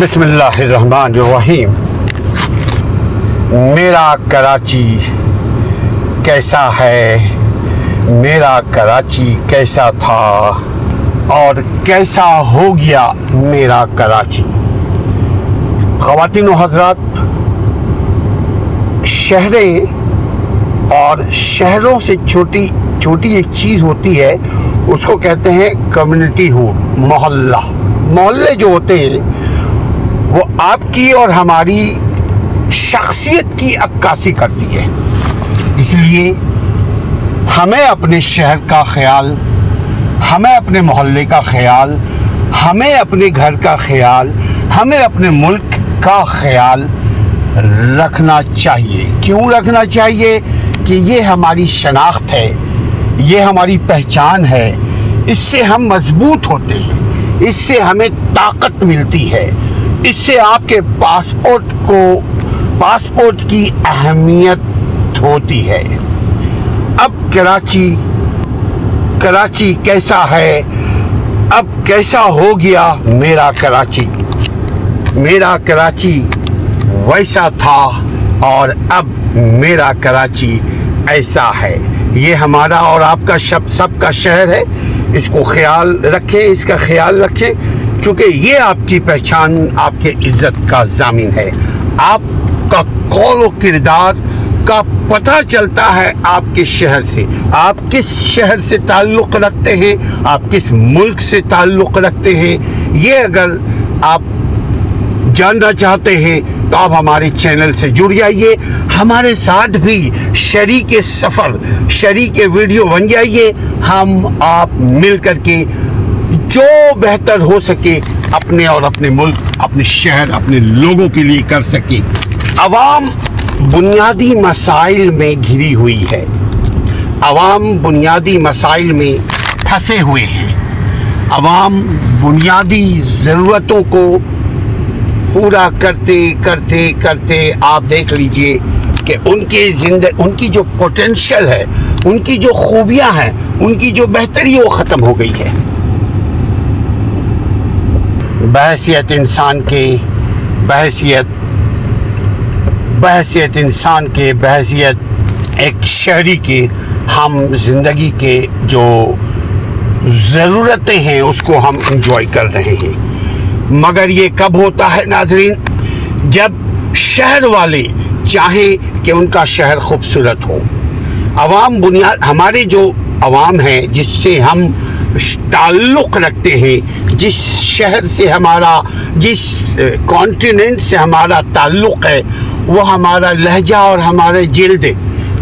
بسم اللہ الرحمن الرحیم۔ میرا کراچی کیسا ہے؟ میرا کراچی کیسا تھا؟ اور کیسا ہو گیا میرا کراچی؟ خواتین و حضرات، شہریں اور شہروں سے چھوٹی چھوٹی ایک چیز ہوتی ہے، اس کو کہتے ہیں کمیونٹی ہوڈ محلہ۔ محلے جو ہوتے ہیں وہ آپ کی اور ہماری شخصیت کی عکاسی کرتی ہے۔ اس لیے ہمیں اپنے شہر کا خیال، ہمیں اپنے محلے کا خیال، ہمیں اپنے گھر کا خیال، ہمیں اپنے ملک کا خیال رکھنا چاہیے۔ کیوں رکھنا چاہیے؟ کہ یہ ہماری شناخت ہے، یہ ہماری پہچان ہے۔ اس سے ہم مضبوط ہوتے ہیں، اس سے ہمیں طاقت ملتی ہے۔ اس سے آپ کے پاسپورٹ کو پاسپورٹ کی اہمیت ہوتی ہے۔ اب کراچی کراچی کیسا ہے؟ اب کیسا ہو گیا میرا کراچی؟ میرا کراچی ویسا تھا اور اب میرا کراچی ایسا ہے۔ یہ ہمارا اور آپ کا شب، سب کا شہر ہے۔ اس کو خیال رکھیں، اس کا خیال رکھیں۔ چونکہ یہ آپ کی پہچان، آپ کے عزت کا ضامن ہے۔ آپ کا قول و کردار کا پتہ چلتا ہے آپ کے شہر سے۔ آپ کس شہر سے تعلق رکھتے ہیں، آپ کس ملک سے تعلق رکھتے ہیں۔ یہ اگر آپ جاننا چاہتے ہیں تو آپ ہمارے چینل سے جڑ جائیے۔ ہمارے ساتھ بھی شریک سفر، شریک ویڈیو بن جائیے۔ ہم آپ مل کر کے جو بہتر ہو سکے اپنے اور اپنے ملک، اپنے شہر، اپنے لوگوں کے لیے کر سکے۔ عوام بنیادی مسائل میں گھری ہوئی ہے۔ عوام بنیادی مسائل میں پھنسے ہوئے ہیں۔ عوام بنیادی ضرورتوں کو پورا کرتے کرتے کرتے آپ دیکھ لیجیے کہ ان کی زندگی ان کی جو پوٹینشل ہے، ان کی جو خوبیاں ہیں، ان کی جو بہتری وہ ختم ہو گئی ہے۔ بحثیت انسان کے بحثیت بحثیت انسان کے بحثیت ایک شہری کے ہم زندگی کے جو ضرورتیں ہیں، اس کو ہم انجوائے کر رہے ہیں۔ مگر یہ کب ہوتا ہے ناظرین؟ جب شہر والے چاہیں کہ ان کا شہر خوبصورت ہو۔ عوام بنیاد ہمارے جو عوام ہیں، جس سے ہم تعلق رکھتے ہیں جس شہر سے ہمارا، جس کانٹیننٹ سے ہمارا تعلق ہے، وہ ہمارا لہجہ اور ہمارے جلد،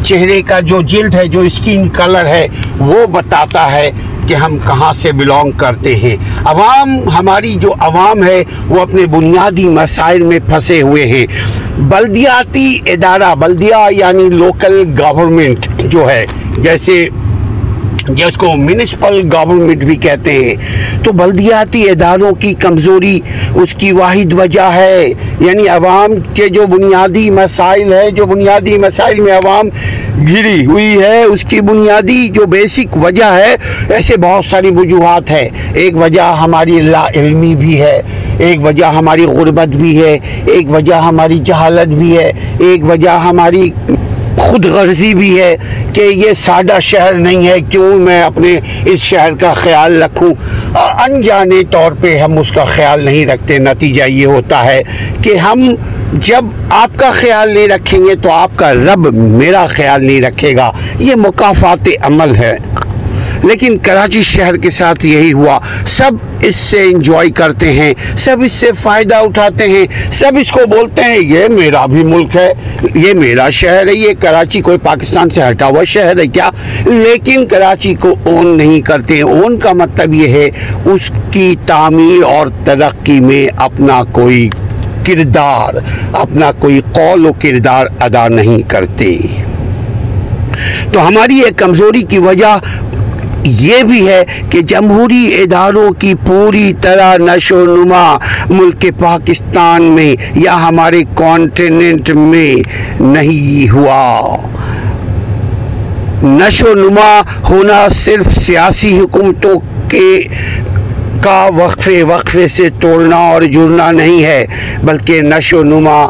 چہرے کا جو جلد ہے، جو اسکین کلر ہے، وہ بتاتا ہے کہ ہم کہاں سے بلونگ کرتے ہیں۔ عوام، ہماری جو عوام ہے، وہ اپنے بنیادی مسائل میں پھنسے ہوئے ہیں۔ بلدیاتی ادارہ، بلدیہ یعنی لوکل گورنمنٹ جو ہے، جیسے جس کو منسپل گورنمنٹ بھی کہتے ہیں۔ تو بلدیاتی اداروں کی کمزوری اس کی واحد وجہ ہے۔ یعنی عوام کے جو بنیادی مسائل ہے جو بنیادی مسائل میں عوام گری ہوئی ہے، اس کی بنیادی جو بیسک وجہ ہے، ایسے بہت ساری وجوہات ہے ایک وجہ ہماری لا علمی بھی ہے، ایک وجہ ہماری غربت بھی ہے، ایک وجہ ہماری جہالت بھی ہے، ایک وجہ ہماری خود غرضی بھی ہے کہ یہ سادہ شہر نہیں ہے، کیوں میں اپنے اس شہر کا خیال رکھوں؟ انجانے طور پہ ہم اس کا خیال نہیں رکھتے، نتیجہ یہ ہوتا ہے کہ ہم جب آپ کا خیال نہیں رکھیں گے تو آپ کا رب میرا خیال نہیں رکھے گا۔ یہ مقافات عمل ہے۔ لیکن کراچی شہر کے ساتھ یہی ہوا۔ سب اس سے انجوائے کرتے ہیں، سب اس سے فائدہ اٹھاتے ہیں، سب اس کو بولتے ہیں، یہ میرا بھی ملک ہے، یہ میرا شہر ہے، یہ کراچی کوئی پاکستان سے ہٹا ہوا شہر ہے کیا؟ لیکن کراچی کو اون نہیں کرتے اون کا مطلب یہ ہے، اس کی تعمیر اور ترقی میں اپنا کوئی کردار، اپنا کوئی قول و کردار ادا نہیں کرتے۔ تو ہماری ایک کمزوری کی وجہ یہ بھی ہے کہ جمہوری اداروں کی پوری طرح نشو نما ملک پاکستان میں یا ہمارے کانٹیننٹ میں نہیں ہوا۔ نشو نما ہونا صرف سیاسی حکومتوں کے کا وقفے وقفے سے توڑنا اور جڑنا نہیں ہے، بلکہ نشو نما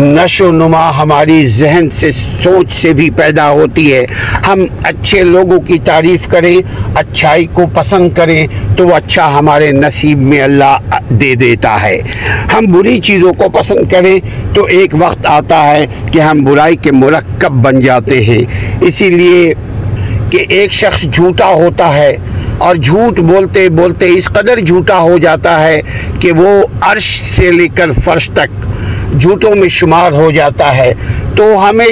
نشو نما ہماری ذہن سے، سوچ سے بھی پیدا ہوتی ہے۔ ہم اچھے لوگوں کی تعریف کریں، اچھائی کو پسند کریں، تو وہ اچھا ہمارے نصیب میں اللہ دے دیتا ہے۔ ہم بری چیزوں کو پسند کریں، تو ایک وقت آتا ہے کہ ہم برائی کے مرکب بن جاتے ہیں۔ اسی لیے کہ ایک شخص جھوٹا ہوتا ہے اور جھوٹ بولتے بولتے اس قدر جھوٹا ہو جاتا ہے کہ وہ عرش سے لے کر فرش تک جھوٹوں میں شمار ہو جاتا ہے، تو ہمیں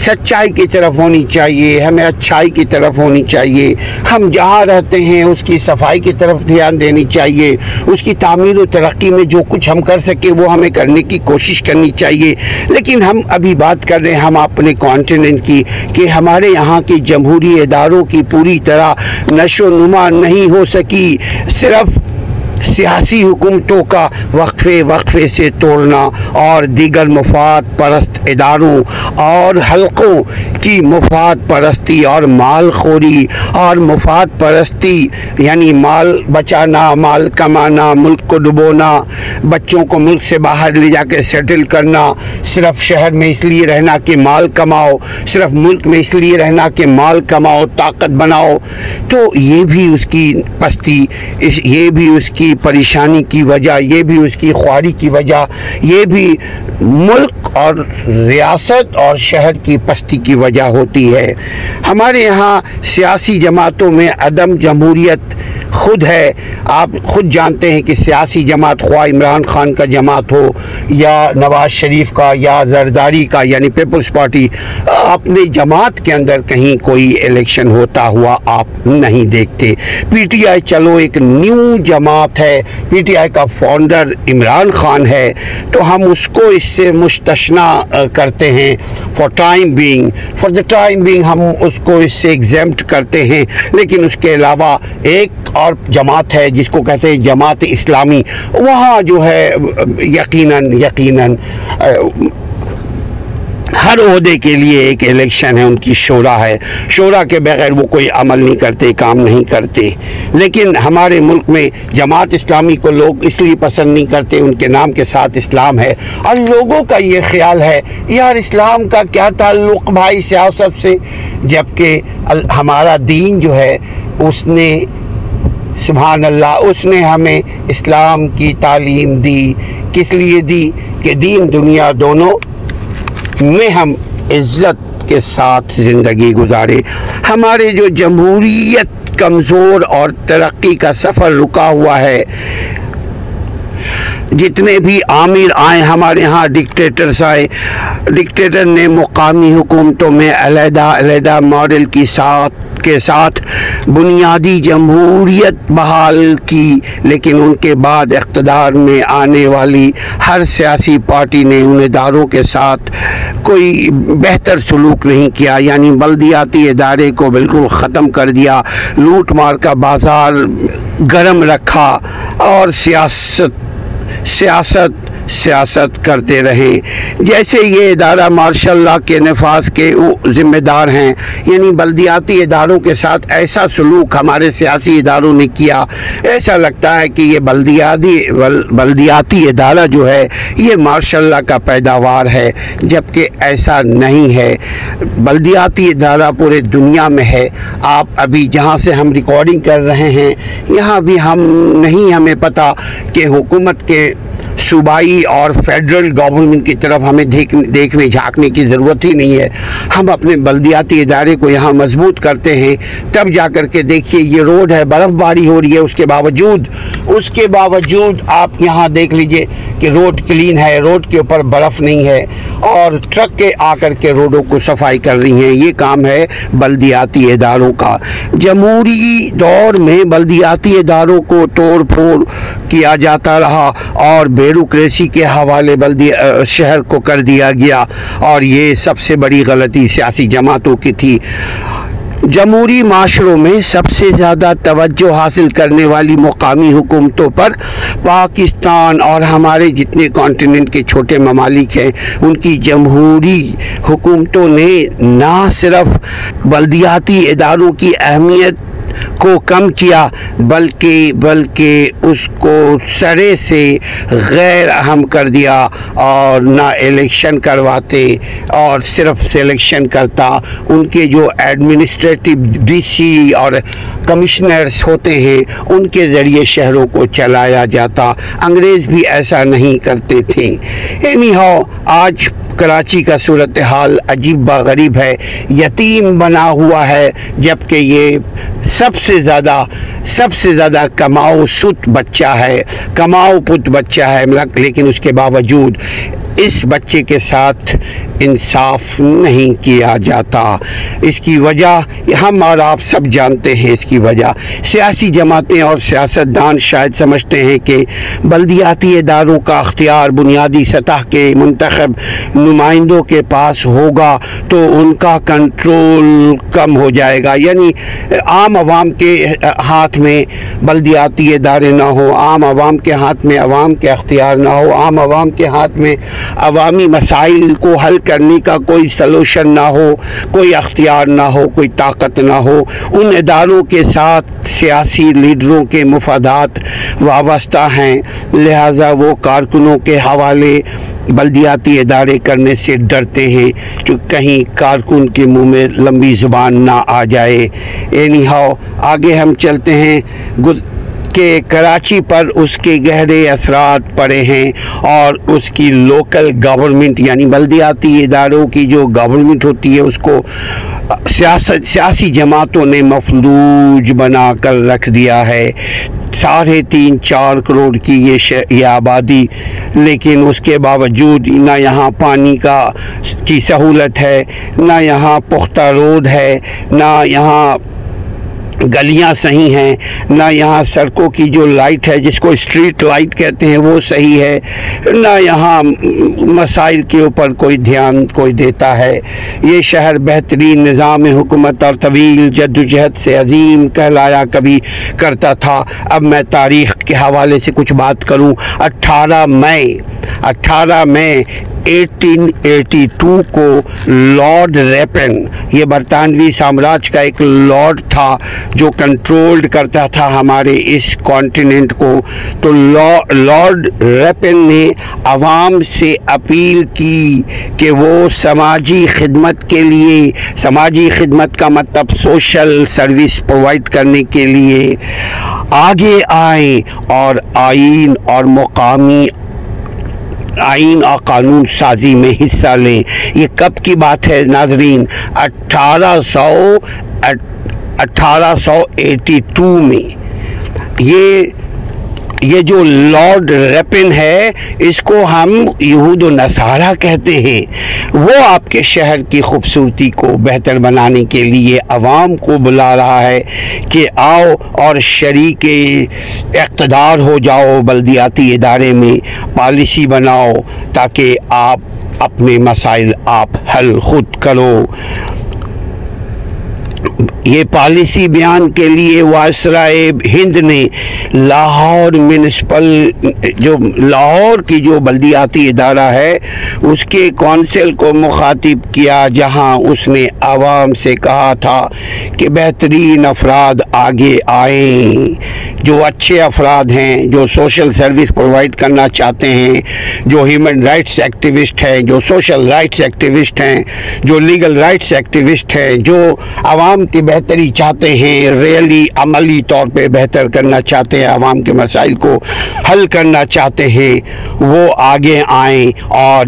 سچائی کی طرف ہونی چاہیے، ہمیں اچھائی کی طرف ہونی چاہیے۔ ہم جہاں رہتے ہیں، اس کی صفائی کی طرف دھیان دینی چاہیے۔ اس کی تعمیر و ترقی میں جو کچھ ہم کر سکے وہ ہمیں کرنے کی کوشش کرنی چاہیے۔ لیکن ہم ابھی بات کر رہے ہیں، ہم اپنے کانٹیننٹ کی، کہ ہمارے یہاں کی جمہوری اداروں کی پوری طرح نشو نما نہیں ہو سکی۔ صرف سیاسی حکومتوں کا وقفے وقفے سے توڑنا اور دیگر مفاد پرست اداروں اور حلقوں کی مفاد پرستی اور مال خوری اور مفاد پرستی یعنی مال بچانا، مال کمانا، ملک کو ڈبونا، بچوں کو ملک سے باہر لے جا کے سیٹل کرنا، صرف شہر میں اس لیے رہنا کہ مال کماؤ، صرف ملک میں اس لیے رہنا کہ مال کماؤ، طاقت بناؤ، تو یہ بھی اس کی پستی، اس یہ بھی اس کی پریشانی کی وجہ، یہ بھی اس کی خواری کی وجہ، یہ بھی ملک اور ریاست اور شہر کی پستی کی وجہ ہوتی ہے۔ ہمارے یہاں سیاسی جماعتوں میں عدم جمہوریت خود ہے۔ آپ خود جانتے ہیں کہ سیاسی جماعت خواہ عمران خان کا جماعت ہو یا نواز شریف کا یا زرداری کا یعنی پیپلز پارٹی اپنے جماعت کے اندر کہیں کوئی الیکشن ہوتا ہوا آپ نہیں دیکھتے۔ پی ٹی آئی چلو ایک نیو جماعت ہے۔ پی ٹی آئی کا فاؤنڈر عمران خان ہے۔ تو ہم اس کو اس سے مستشنا کرتے ہیں۔ For time being for the time being ہم اس کو اس سے ایگزیمٹ کرتے ہیں۔ لیکن اس کے علاوہ ایک اور جماعت ہے جس کو کہتے ہیں جماعت اسلامی۔ وہاں جو ہے یقیناً یقیناً ہر عہدے کے لیے ایک الیکشن ہے، ان کی شورا ہے۔ شورا کے بغیر وہ کوئی عمل نہیں کرتے، کام نہیں کرتے۔ لیکن ہمارے ملک میں جماعت اسلامی کو لوگ اس لیے پسند نہیں کرتے، ان کے نام کے ساتھ اسلام ہے۔ اور لوگوں کا یہ خیال ہے، یار اسلام کا کیا تعلق بھائی سیاست سے؟ جبکہ ہمارا دین جو ہے، اس نے، سبحان اللہ، اس نے ہمیں اسلام کی تعلیم دی۔ کس لیے دی؟ کہ دین دنیا دونوں میں ہم عزت کے ساتھ زندگی گزارے۔ ہمارے جو جمہوریت کمزور اور ترقی کا سفر رکا ہوا ہے، جتنے بھی عامر آئے، ہمارے ہاں ڈکٹیٹرس آئے۔ ڈکٹیٹر نے مقامی حکومتوں میں علیحدہ علیحدہ ماڈل کی ساتھ کے ساتھ بنیادی جمہوریت بحال کی، لیکن ان کے بعد اقتدار میں آنے والی ہر سیاسی پارٹی نے ان اداروں کے ساتھ کوئی بہتر سلوک نہیں کیا یعنی بلدیاتی ادارے کو بالکل ختم کر دیا، لوٹ مار کا بازار گرم رکھا اور سیاست سیاست سیاست کرتے رہیں جیسے یہ ادارہ مارشاء اللہ کے نفاذ کے ذمہ دار ہیں یعنی بلدیاتی اداروں کے ساتھ ایسا سلوک ہمارے سیاسی اداروں نے کیا۔ ایسا لگتا ہے کہ یہ بلدیاتی بلدیاتی ادارہ جو ہے، یہ مارشاء اللہ کا پیداوار ہے، جبکہ ایسا نہیں ہے۔ بلدیاتی ادارہ پورے دنیا میں ہے۔ آپ ابھی جہاں سے ہم ریکارڈنگ کر رہے ہیں، یہاں بھی ہم نہیں ہمیں پتہ کہ حکومت کے صوبائی اور فیڈرل گورنمنٹ کی طرف ہمیں دیکھنے جھانکنے کی ضرورت ہی نہیں ہے۔ ہم اپنے بلدیاتی ادارے کو یہاں مضبوط کرتے ہیں۔ تب جا کر کے دیکھیے، یہ روڈ ہے برف باری ہو رہی ہے اس کے باوجود۔ اس کے باوجود آپ یہاں دیکھ لیجیے کہ روڈ کلین ہے روڈ کے اوپر برف نہیں ہے۔ اور ٹرک کے آ کر کے روڈوں کو صفائی کر رہی ہیں۔ یہ کام ہے بلدیاتی اداروں کا۔ جمہوری دور میں بلدیاتی اداروں کو توڑ پھوڑ کیا جاتا رہا اور بیروکریسی کے حوالے بلدی شہر کو کر دیا گیا اور یہ سب سے بڑی غلطی سیاسی جماعتوں کی تھی۔ جمہوری معاشروں میں سب سے زیادہ توجہ حاصل کرنے والی مقامی حکومتوں پر پاکستان اور ہمارے جتنے کانٹیننٹ کے چھوٹے ممالک ہیں، ان کی جمہوری حکومتوں نے نہ صرف بلدیاتی اداروں کی اہمیت کو کم کیا، بلکہ بلکہ اس کو سرے سے غیر اہم کر دیا اور نہ الیکشن کرواتے اور صرف سلیکشن کرتا۔ ان کے جو ایڈمنسٹریٹو ڈی سی اور کمشنرز ہوتے ہیں، ان کے ذریعے شہروں کو چلایا جاتا۔ انگریز بھی ایسا نہیں کرتے تھے۔ اینی ہاؤ آج کراچی کا صورتحال عجیب غریب ہے۔ یتیم بنا ہوا ہے، جبکہ یہ سب سے زیادہ، سب سے زیادہ کماؤ ست بچہ ہے، کماؤ پت بچہ ہے لیکن اس کے باوجود اس بچے کے ساتھ انصاف نہیں کیا جاتا۔ اس کی وجہ ہم اور آپ سب جانتے ہیں۔ اس کی وجہ سیاسی جماعتیں اور سیاست دان شاید سمجھتے ہیں کہ بلدیاتی اداروں کا اختیار بنیادی سطح کے منتخب نمائندوں کے پاس ہوگا تو ان کا کنٹرول کم ہو جائے گا۔ یعنی عام عوام کے ہاتھ میں بلدیاتی ادارے نہ ہو عام عوام کے ہاتھ میں عوام کے اختیار نہ ہو، عام عوام کے ہاتھ میں عوامی مسائل کو حل کرنے کا کوئی سلوشن نہ ہو، کوئی اختیار نہ ہو، کوئی طاقت نہ ہو۔ ان اداروں کے ساتھ سیاسی لیڈروں کے مفادات وابستہ ہیں۔ لہٰذا وہ کارکنوں کے حوالے بلدیاتی ادارے کرنے سے ڈرتے ہیں۔ کہ کہیں کارکن کے منہ میں لمبی زبان نہ آ جائے۔ اینی ہاؤ آگے ہم چلتے ہیں۔ کہ کراچی پر اس کے گہرے اثرات پڑے ہیں اور اس کی لوکل گورنمنٹ یعنی بلدیاتی اداروں کی جو گورنمنٹ ہوتی ہے، اس کو سیاست، سیاسی جماعتوں نے مفلوج بنا کر رکھ دیا ہے۔ ساڑھے تین، چار کروڑ کی یہ یہ آبادی، لیکن اس کے باوجود نہ یہاں پانی کا کی سہولت ہے، نہ یہاں پختہ روڈ ہے، نہ یہاں گلیاں صحیح ہیں، نہ یہاں سڑکوں کی جو لائٹ ہے، جس کو اسٹریٹ لائٹ کہتے ہیں، وہ صحیح ہے۔ نہ یہاں مسائل کے اوپر کوئی دھیان کوئی دیتا ہے۔ یہ شہر بہترین نظام حکومت اور طویل جد و جہد سے عظیم کہلایا کبھی کرتا تھا۔ اب میں تاریخ کے حوالے سے کچھ بات کروں۔ اٹھارہ مئی اٹھارہ مئی ایٹین ایٹی ٹو کو لارڈ ریپن، یہ برطانوی سامراج کا ایک لارڈ تھا جو کنٹرولڈ کرتا تھا ہمارے اس کانٹیننٹ کو، تو لارڈ ریپن نے عوام سے اپیل کی کہ وہ سماجی خدمت کے لیے، سماجی خدمت کا مطلب سوشل سروس پرووائڈ کرنے کے لیے آگے آئیں اور آئین اور مقامی آئین اور قانون سازی میں حصہ لیں۔ یہ کب کی بات ہے ناظرین؟ اٹھارہ سو اٹھارہ سو ایٹی ٹو میں۔ یہ یہ جو لارڈ ریپن ہے، اس کو ہم یہود و نصارہ کہتے ہیں۔ وہ آپ کے شہر کی خوبصورتی کو بہتر بنانے کے لیے عوام کو بلا رہا ہے کہ آؤ اور شریک اقتدار ہو جاؤ، بلدیاتی ادارے میں پالیسی بناؤ تاکہ آپ اپنے مسائل آپ حل خود کرو۔ یہ پالیسی بیان کے لیے واسرائے ہند نے لاہور میونسپل جو لاہور کی جو بلدیاتی ادارہ ہے، اس کے کونسل کو مخاطب کیا، جہاں اس نے عوام سے کہا تھا کہ بہترین افراد آگے آئیں۔ جو اچھے افراد ہیں، جو سوشل سروس پرووائڈ کرنا چاہتے ہیں، جو ہیومن رائٹس ایکٹیوسٹ ہیں، جو سوشل رائٹس ایکٹیوسٹ ہیں، جو لیگل رائٹس ایکٹیوسٹ ہیں، جو عوام کی بہتری چاہتے ہیں، ریلی عملی طور پہ بہتر کرنا چاہتے ہیں، عوام کے مسائل کو حل کرنا چاہتے ہیں، وہ آگے آئیں اور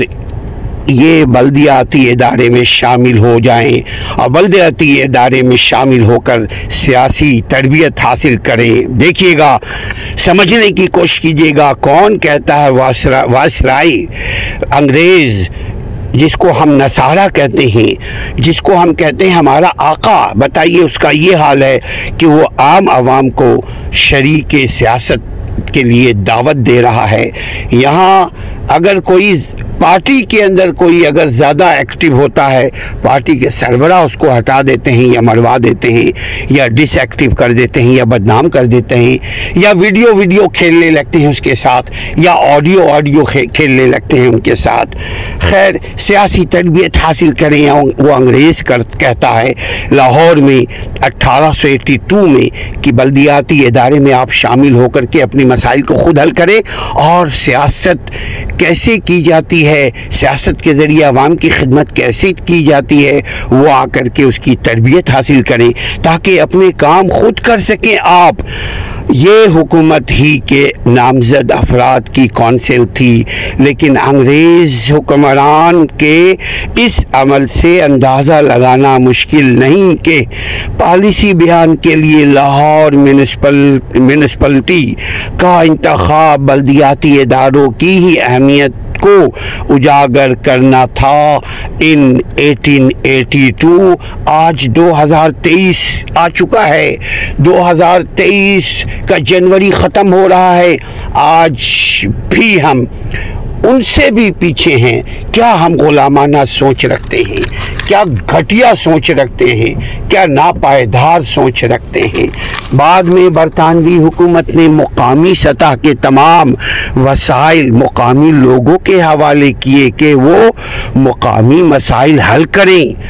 یہ بلدیاتی ادارے میں شامل ہو جائیں۔ اور بلدیاتی ادارے میں شامل ہو کر سیاسی تربیت حاصل کریں۔ دیکھیے گا، سمجھنے کی کوشش کیجیے گا، کون کہتا ہے واسرائی انگریز جس کو ہم نصارہ کہتے ہیں، جس کو ہم کہتے ہیں ہمارا آقا۔ بتائیے اس کا یہ حال ہے کہ وہ عام عوام کو شریک سیاست کے لیے دعوت دے رہا ہے۔ یہاں اگر کوئی پارٹی کے اندر کوئی اگر زیادہ ایکٹیو ہوتا ہے، پارٹی کے سربراہ اس کو ہٹا دیتے ہیں یا مروا دیتے ہیں یا ڈس ایکٹیو کر دیتے ہیں یا بدنام کر دیتے ہیں یا ویڈیو ویڈیو کھیلنے لگتے ہیں اس کے ساتھ یا آڈیو آڈیو کھیلنے لگتے ہیں ان کے ساتھ۔ خیر، سیاسی تربیت حاصل کریں یا وہ انگریز کر کہتا ہے، لاہور میں اٹھارہ سو ایٹی ٹو میں کہ بلدیاتی ادارے میں آپ شامل ہو کر کے اپنی مسائل کو خود حل کریں اور سیاست کیسے کی جاتی ہے؟ سیاست کے ذریعے عوام کی خدمت کیسے کی جاتی ہے؟ وہ آ کر کے اس کی تربیت حاصل کریں تاکہ اپنے کام خود کر سکیں آپ۔ یہ حکومت ہی کے نامزد افراد کی کونسل تھی، لیکن انگریز حکمران کے اس عمل سے اندازہ لگانا مشکل نہیں کہ پالیسی بیان کے لیے لاہور میونسپلٹی کا انتخاب بلدیاتی اداروں کی ہی اہمیت کو اجاگر کرنا تھا ان ایٹین ایٹی ٹو آج دو ہزار تیئیس آ چکا ہے۔ دو ہزار تیئیس کا جنوری ختم ہو رہا ہے۔ آج بھی ہم ان سے بھی پیچھے ہیں۔ کیا ہم غلامانہ سوچ رکھتے ہیں؟ کیا گھٹیا سوچ رکھتے ہیں؟ کیا ناپائیدار سوچ رکھتے ہیں؟ بعد میں برطانوی حکومت نے مقامی سطح کے تمام وسائل مقامی لوگوں کے حوالے کیے کہ وہ مقامی مسائل حل کریں۔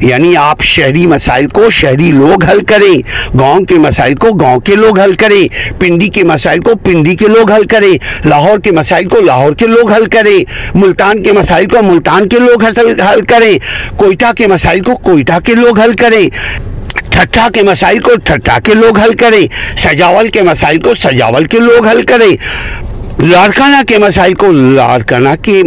یعنی آپ شہری مسائل کو شہری لوگ حل کریں، گاؤں کے مسائل کو گاؤں کے لوگ حل کریں، پنڈی کے مسائل کو پنڈی کے لوگ حل کریں، لاہور کے مسائل کو لاہور کے لوگ حل کریں، ملتان کے مسائل کو ملتان کے لوگ حل کریں، کوئٹہ کے مسائل کو کوئٹہ کے لوگ حل کریں، ٹھٹھا کے مسائل کو ٹھٹھا کے لوگ حل کریں، سجاول کے مسائل کو سجاول کے لوگ حل کریں، لارکانہ کے مسائل کو لارکانہ کے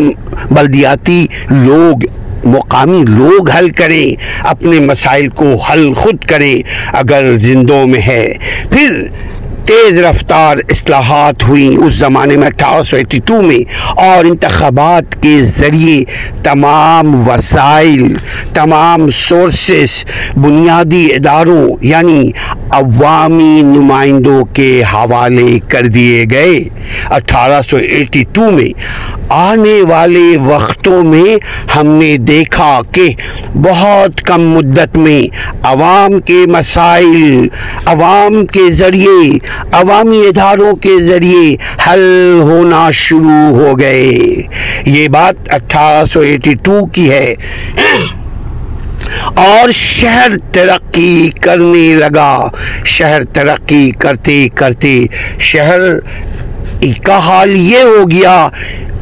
بلدیاتی لوگ مقامی لوگ حل کریں، اپنے مسائل کو حل خود کریں، اگر زندوں میں ہے۔ پھر تیز رفتار اصلاحات ہوئیں اس زمانے میں اٹھارہ سو ایٹی ٹو میں اور انتخابات کے ذریعے تمام وسائل، تمام سورسز بنیادی اداروں یعنی عوامی نمائندوں کے حوالے کر دیے گئے۔ اٹھارہ سو ایٹی ٹو میں آنے والے وقتوں میں ہم نے دیکھا کہ بہت کم مدت میں عوام کے مسائل، عوام کے ذریعے عوامی اداروں کے ذریعے حل ہونا شروع ہو گئے۔ یہ بات اٹھارہ سو ایٹی ٹو کی ہے۔ اور شہر ترقی کرنے لگا۔ شہر ترقی کرتے کرتے شہر کا حال یہ ہو گیا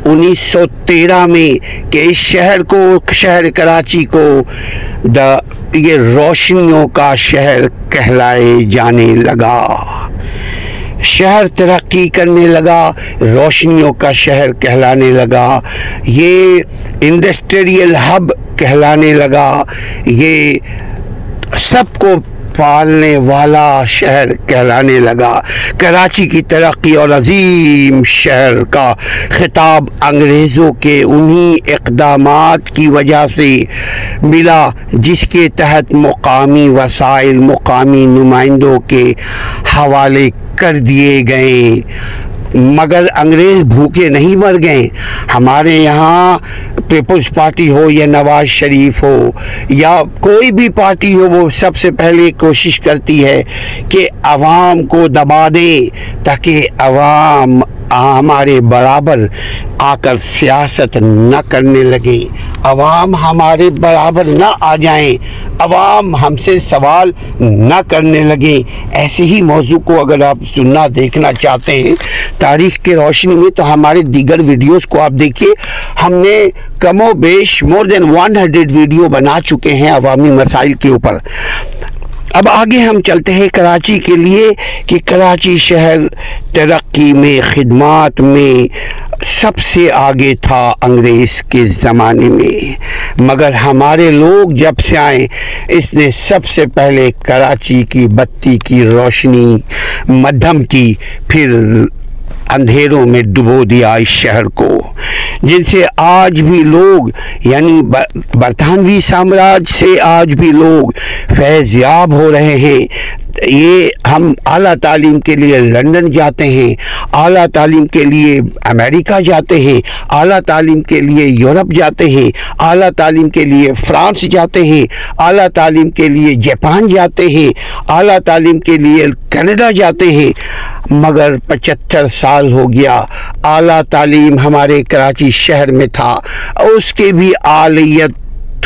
انیس سو تیرہ میں کہ اس شہر کو، شہر کراچی کو دا یہ روشنیوں کا شہر کہلائے جانے لگا۔ شہر ترقی کرنے لگا، روشنیوں کا شہر کہلانے لگا، یہ انڈسٹریل ہب کہلانے لگا، یہ سب کو پالنے والا شہر کہلانے لگا۔ کراچی کی ترقی اور عظیم شہر کا خطاب انگریزوں کے انہی اقدامات کی وجہ سے ملا، جس کے تحت مقامی وسائل، مقامی نمائندوں کے حوالے کر دیے گئے۔ مگر انگریز بھوکے نہیں مر گئے۔ ہمارے یہاں پیپلز پارٹی ہو یا نواز شریف ہو یا کوئی بھی پارٹی ہو، وہ سب سے پہلے کوشش کرتی ہے کہ عوام کو دبا دے تاکہ عوام ہمارے برابر آ کر سیاست نہ کرنے لگے۔ عوام ہمارے برابر نہ آ جائیں۔ عوام ہم سے سوال نہ کرنے لگے۔ ایسے ہی موضوع کو اگر آپ سننا دیکھنا چاہتے ہیں، تاریخ کے روشنی میں تو ہمارے دیگر ویڈیوز کو آپ دیکھیے۔ ہم نے کم و بیش more than one hundred video بنا چکے ہیں عوامی مسائل کے اوپر۔ اب آگے ہم چلتے ہیں کراچی کے لیے کہ کراچی شہر ترقی میں، خدمات میں سب سے آگے تھا انگریز کے زمانے میں۔ مگر ہمارے لوگ جب سے آئے، اس نے سب سے پہلے کراچی کی بتی کی روشنی، مدھم کی، پھر اندھیروں میں ڈبو دیا اس شہر کو، جن سے آج بھی لوگ یعنی برطانوی سامراج سے آج بھی لوگ فیض یاب ہو رہے ہیں۔ یہ ہم اعلیٰ تعلیم کے لیے لندن جاتے ہیں، اعلیٰ تعلیم کے لیے امریکہ جاتے ہیں، اعلیٰ تعلیم کے لیے یورپ جاتے ہیں، اعلیٰ تعلیم کے لیے فرانس جاتے ہیں، اعلیٰ تعلیم کے لیے جاپان جاتے ہیں، اعلیٰ تعلیم کے لیے کینیڈا جاتے ہیں۔ مگر پچہتر سال ہو گیا، اعلیٰ تعلیم ہمارے کراچی شہر میں تھا۔ اس کے بھی آلیت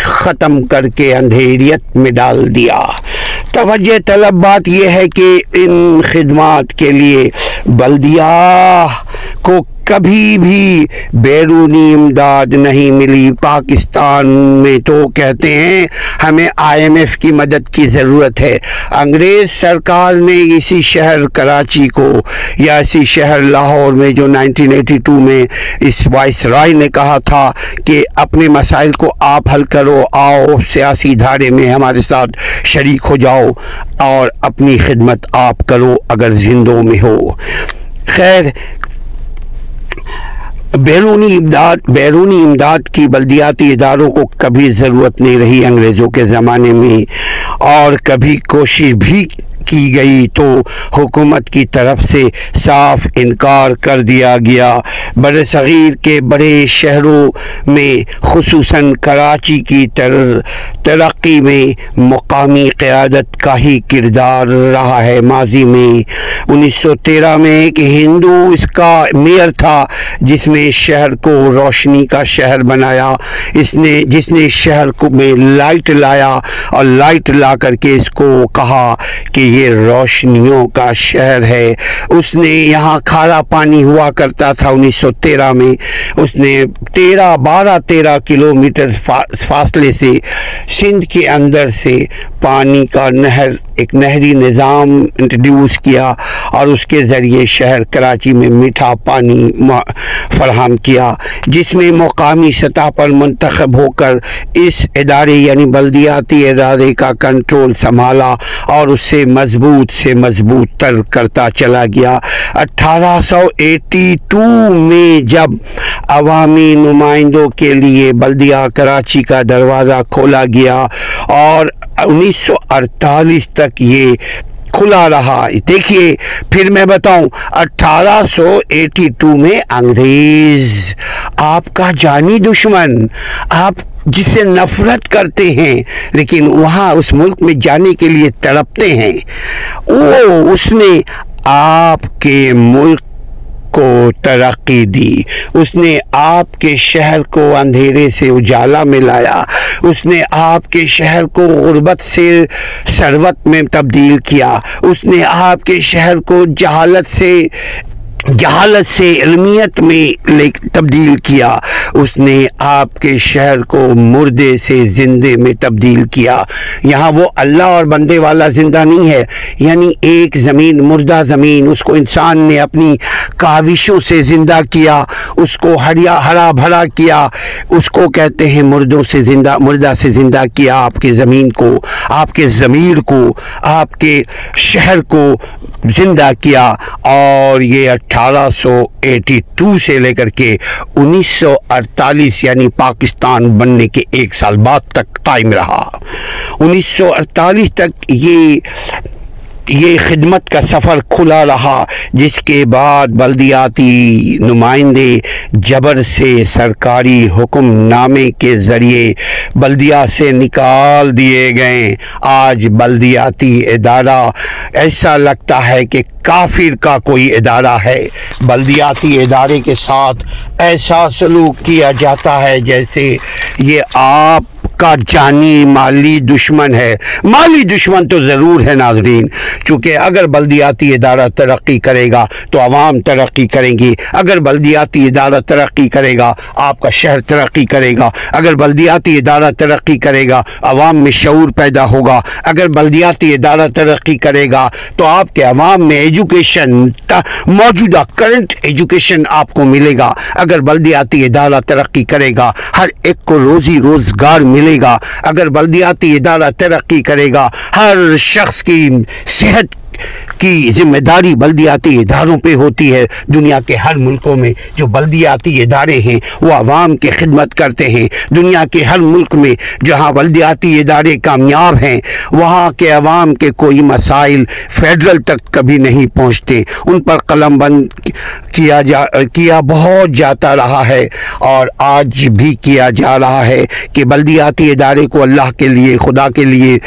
ختم کر کے اندھیریت میں ڈال دیا۔ توجہ طلب بات یہ ہے کہ ان خدمات کے لیے بلدیہ کو کبھی بھی بیرونی امداد نہیں ملی۔ پاکستان میں تو کہتے ہیں، ہمیں آئی ایم ایف کی مدد کی ضرورت ہے۔ انگریز سرکار نے اسی شہر کراچی کو یا اسی شہر لاہور میں جو نائنٹین ایٹی ٹو میں اس وائس رائے نے کہا تھا کہ اپنے مسائل کو آپ حل کرو، آؤ سیاسی دھارے میں ہمارے ساتھ شریک ہو جاؤ اور اپنی خدمت آپ کرو اگر زندوں میں ہو۔ خیر بیرونی امداد بیرونی امداد کی بلدیاتی اداروں کو کبھی ضرورت نہیں رہی انگریزوں کے زمانے میں اور کبھی کوشش بھی کی گئی تو حکومت کی طرف سے صاف انکار کر دیا گیا۔ بر صغیر کے بڑے شہروں میں، خصوصاً کراچی کی ترقی میں مقامی قیادت کا ہی کردار رہا ہے۔ ماضی میں، انیس سو تیرہ میں ایک ہندو اس کا میئر تھا جس میں شہر کو روشنی کا شہر بنایا۔ اس نے، جس نے شہر کو میں لائٹ لایا اور لائٹ لا کر کے اس کو کہا کہ یہ روشنیوں کا شہر ہے۔ اس نے یہاں کھارا پانی ہوا کرتا تھا انیس سو تیرہ میں۔ اس نے تیرہ، بارہ، تیرہ کلومیٹر فاصلے سے سندھ کے اندر سے پانی کا نہر، ایک نہری نظام انٹروڈیوس کیا اور اس کے ذریعے شہر کراچی میں میٹھا پانی فراہم کیا، جس میں مقامی سطح پر منتخب ہو کر اس ادارے یعنی بلدیاتی ادارے کا کنٹرول سنبھالا اور اس سے مضبوط سے مضبوط تر کرتا چلا گیا۔ اٹھارہ سو ایٹی ٹو میں جب عوامی نمائندوں کے لیے بلدیہ کراچی کا دروازہ کھولا گیا اور انیس سو اڑتالیس تک یہ کھلا رہا۔ دیکھیے، پھر میں بتاؤں، اٹھارہ سو ایٹی ٹو میں انگریز، آپ کا جانی دشمن، آپ جسے نفرت کرتے ہیں، لیکن وہاں اس ملک میں جانے کے لیے تڑپتے ہیں۔ وہ، اس نے آپ کے ملک کو ترقی دی۔ اس نے آپ کے شہر کو اندھیرے سے اجالا میں لایا۔ اس نے آپ کے شہر کو غربت سے سروت میں تبدیل کیا۔ اس نے آپ کے شہر کو جہالت سے جہالت سے علمیت میں تبدیل کیا۔ اس نے آپ کے شہر کو مردے سے زندے میں تبدیل کیا۔ یہاں وہ اللہ اور بندے والا زندہ نہیں ہے۔ یعنی ایک زمین، مردہ زمین۔ اس کو انسان نے اپنی کاوشوں سے زندہ کیا۔ اس کو ہریا ہرا بھرا کیا۔ اس کو کہتے ہیں مردوں سے زندہ مردہ سے زندہ کیا۔ آپ کے زمین کو، آپ کے ضمیر کو، آپ کے شہر کو زندہ کیا۔ اور یہ اٹھارہ سو ایٹی ٹو سے لے کر کے انیس سو اڑتالیس یعنی پاکستان بننے کے ایک سال بعد تک قائم رہا۔ انیس سو اڑتالیس تک یہ یہ خدمت کا سفر کھلا رہا، جس کے بعد بلدیاتی نمائندے جبر سے سرکاری حکم نامے کے ذریعے بلدیا سے نکال دیے گئے۔ آج بلدیاتی ادارہ ایسا لگتا ہے کہ کافر کا کوئی ادارہ ہے۔ بلدیاتی ادارے کے ساتھ ایسا سلوک کیا جاتا ہے جیسے یہ آپ کا جانی مالی دشمن ہے۔ مالی دشمن تو ضرور ہے ناظرین، چونکہ اگر بلدیاتی ادارہ ترقی کرے گا تو عوام ترقی کریں گی۔ اگر بلدیاتی ادارہ ترقی کرے گا، آپ کا شہر ترقی کرے گا۔ اگر بلدیاتی ادارہ ترقی کرے گا، عوام میں شعور پیدا ہوگا۔ اگر بلدیاتی ادارہ ترقی کرے گا، تو آپ کے عوام میں ایجوکیشن موجودہ کرنٹ ایجوکیشن آپ کو ملے گا۔ اگر بلدیاتی ادارہ ترقی کرے گا، ہر ایک کو روزی روزگار ملے ملے گا۔ اگر بلدیاتی ادارہ ترقی کرے گا ہر شخص کی صحت کی ذمہ داری بلدیاتی اداروں پہ ہوتی ہے۔ دنیا کے ہر ملکوں میں جو بلدیاتی ادارے ہیں، وہ عوام کی خدمت کرتے ہیں۔ دنیا کے ہر ملک میں جہاں بلدیاتی ادارے کامیاب ہیں، وہاں کے عوام کے کوئی مسائل فیڈرل تک کبھی نہیں پہنچتے۔ ان پر قلم بند کیا جا، کیا بہت جاتا رہا ہے۔ اور آج بھی کیا جا رہا ہے کہ بلدیاتی ادارے کو اللہ کے لیے، خدا کے لیے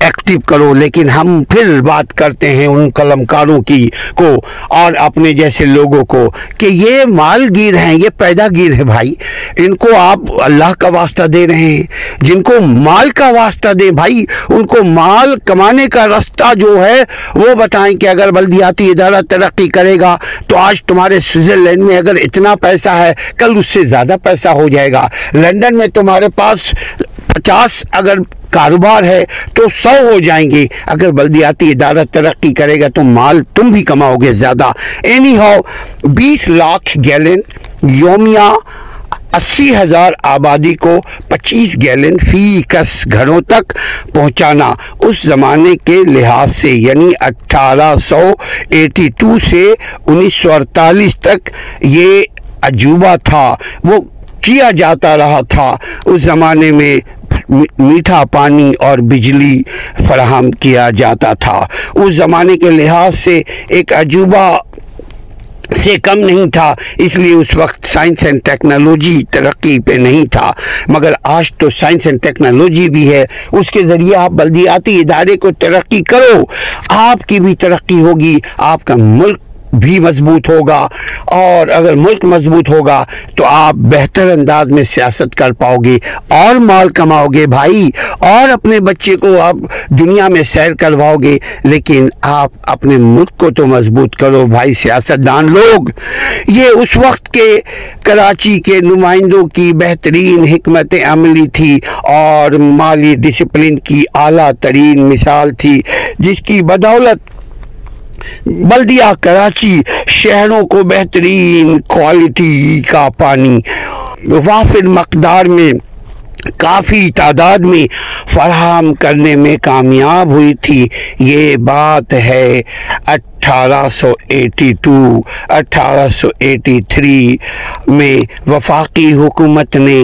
ایکٹیو کرو، لیکن ہم پھر بات کرتے ہیں ان قلم کاروں کی کو اور اپنے جیسے لوگوں کو کہ یہ مال گیر ہیں، یہ پیدا گیر ہے بھائی۔ ان کو آپ اللہ کا واسطہ دے رہے ہیں۔ جن کو مال کا واسطہ دیں بھائی، ان کو مال کمانے کا رستہ جو ہے، وہ بتائیں کہ اگر بلدیاتی ادارہ ترقی کرے گا تو آج تمہارے سوئٹزرلینڈ میں اگر اتنا پیسہ ہے، کل اس سے زیادہ پیسہ ہو جائے گا۔ لنڈن میں تمہارے پاس پچاس اگر کاروبار ہے تو سو ہو جائیں گے۔ اگر بلدیاتی ادارہ ترقی کرے گا تو مال تم بھی کماؤ گے زیادہ۔ اینی ہاؤ بیس لاکھ گیلن یومیہ اسی ہزار آبادی کو پچیس گیلن فی کس گھروں تک پہنچانا۔ اس زمانے کے لحاظ سے یعنی اٹھارہ سو ایٹی ٹو سے انیس سو اڑتالیس تک یہ عجوبہ تھا۔ وہ کیا جاتا رہا تھا، اس زمانے میں میٹھا پانی اور بجلی فراہم کیا جاتا تھا۔ اس زمانے کے لحاظ سے ایک عجوبہ سے کم نہیں تھا، اس لیے اس وقت سائنس اینڈ ٹیکنالوجی ترقی پہ نہیں تھا۔ مگر آج تو سائنس اینڈ ٹیکنالوجی بھی ہے، اس کے ذریعے آپ بلدیاتی ادارے کو ترقی کرو۔ آپ کی بھی ترقی ہوگی، آپ کا ملک بھی مضبوط ہوگا اور اگر ملک مضبوط ہوگا تو آپ بہتر انداز میں سیاست کر پاؤ گے اور مال کماؤ گے بھائی اور اپنے بچے کو آپ دنیا میں سیر کرواؤ گے لیکن آپ اپنے ملک کو تو مضبوط کرو بھائی سیاست دان لوگ یہ اس وقت کے کراچی کے نمائندوں کی بہترین حکمت عملی تھی اور مالی ڈسپلن کی اعلیٰ ترین مثال تھی جس کی بدولت بلدیہ کراچی شہروں کو بہترین کوالٹی کا پانی وافر مقدار میں کافی تعداد میں فراہم کرنے میں کامیاب ہوئی تھی۔ یہ بات ہے اٹھارہ سو ایٹی ٹو اٹھارہ سو ایٹی تھری میں وفاقی حکومت نے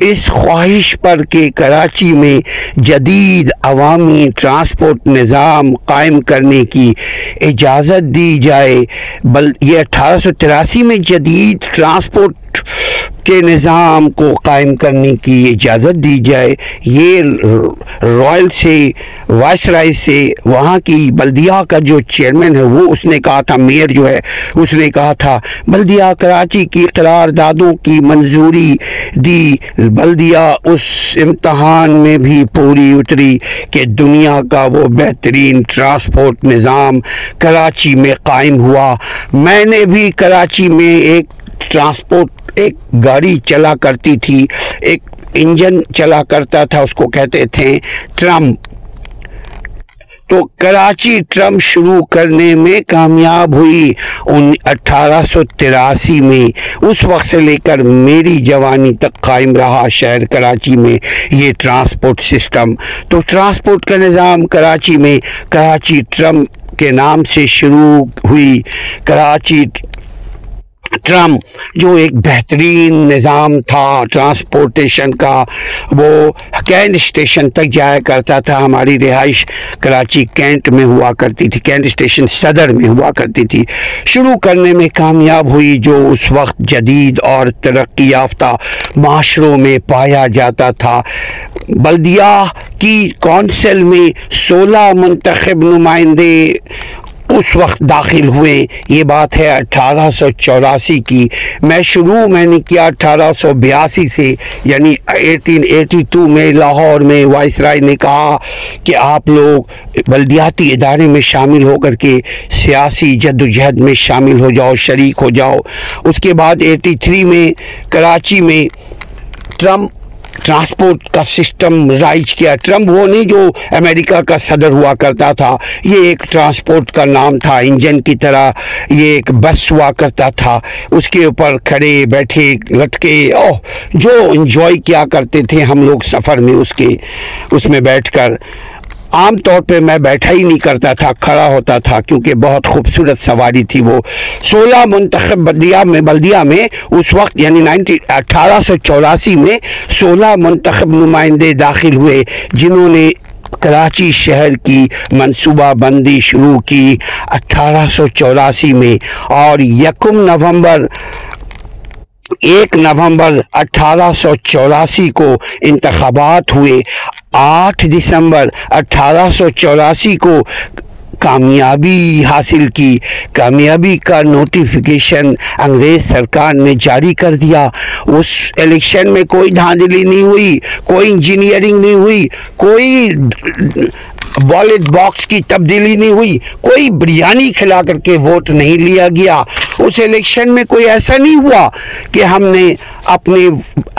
اس خواہش پر کہ کراچی میں جدید عوامی ٹرانسپورٹ نظام قائم کرنے کی اجازت دی جائے، بل یہ اٹھارہ سو تراسی میں جدید ٹرانسپورٹ کے نظام کو قائم کرنے کی اجازت دی جائے، یہ رائل سے، وائس رائے سے وہاں کی بلدیہ کا جو چیئرمین ہے، وہ اس نے کہا تھا میئر جو ہے، اس نے کہا تھا، بلدیہ کراچی کی قرار دادوں کی منظوری دی، بلدیہ اس امتحان میں بھی پوری اتری کہ دنیا کا وہ بہترین ٹرانسپورٹ نظام کراچی میں قائم ہوا۔ میں نے بھی کراچی میں ایک ٹرانسپورٹ ایک گاڑی چلا کرتی تھی، ایک انجن چلا کرتا تھا، اس کو کہتے تھے ٹرم۔ تو کراچی ٹرم شروع کرنے میں کامیاب ہوئی۔ ان اٹھارہ سو تراسی میں اس وقت سے لے کر میری جوانی تک قائم رہا شہر کراچی میں یہ ٹرانسپورٹ سسٹم۔ تو ٹرانسپورٹ کا نظام کراچی میں، کراچی ٹرم کے نام سے شروع ہوئی۔ کراچی ٹرم جو ایک بہترین نظام تھا، ٹرانسپورٹیشن کا، وہ کینٹ اسٹیشن تک جایا کرتا تھا۔ ہماری رہائش کراچی کینٹ میں ہوا کرتی تھی، کینٹ اسٹیشن صدر میں ہوا کرتی تھی۔ شروع کرنے میں کامیاب ہوئی، جو اس وقت جدید اور ترقی یافتہ معاشروں میں پایا جاتا تھا۔ بلدیہ کی کونسل میں سولہ منتخب نمائندے اس وقت داخل ہوئے۔ یہ بات ہے اٹھارہ سو چوراسی کی۔ میں شروع میں نے کیا اٹھارہ سو بیاسی سے یعنی ایٹین ایٹی ٹو میں لاہور میں وائس رائے نے کہا کہ آپ لوگ بلدیاتی ادارے میں شامل ہو کر کے سیاسی جد و جہد میں شامل ہو جاؤ، شریک ہو جاؤ۔ اس کے بعد ایٹی تھری میں کراچی میں ٹرمپ ٹرانسپورٹ کا سسٹم رائج کیا۔ ٹرمپ وہ نہیں جو امریکہ کا صدر ہوا کرتا تھا، یہ ایک ٹرانسپورٹ کا نام تھا، انجن کی طرح یہ ایک بس ہوا کرتا تھا۔ اس کے اوپر کھڑے بیٹھے، لٹکے، اوہ، جو انجوائے کیا کرتے تھے ہم لوگ سفر میں اس کے، اس میں بیٹھ کر۔ عام طور پہ میں بیٹھا ہی نہیں کرتا تھا، کھڑا ہوتا تھا، کیونکہ بہت خوبصورت سواری تھی وہ۔ سولہ منتخب بلدیہ میں بلدیہ میں اس وقت یعنی نائنٹی، اٹھارہ سو چوراسی میں سولہ منتخب نمائندے داخل ہوئے، جنہوں نے کراچی شہر کی منصوبہ بندی شروع کی اٹھارہ سو چوراسی میں۔ اور یکم نومبر، ایک نومبر اٹھارہ سو چوراسی کو انتخابات ہوئے۔ آٹھ دسمبر اٹھارہ سو چوراسی کو کامیابی حاصل کی۔ کامیابی کا نوٹیفیکیشن انگریز سرکار نے جاری کر دیا۔ اس الیکشن میں کوئی دھاندلی نہیں ہوئی، کوئی انجینئرنگ نہیں ہوئی، کوئی بیلٹ باکس کی تبدیلی نہیں ہوئی، کوئی بریانی کھلا کر کے ووٹ نہیں لیا گیا۔ اس الیکشن میں کوئی ایسا نہیں ہوا کہ ہم نے اپنے،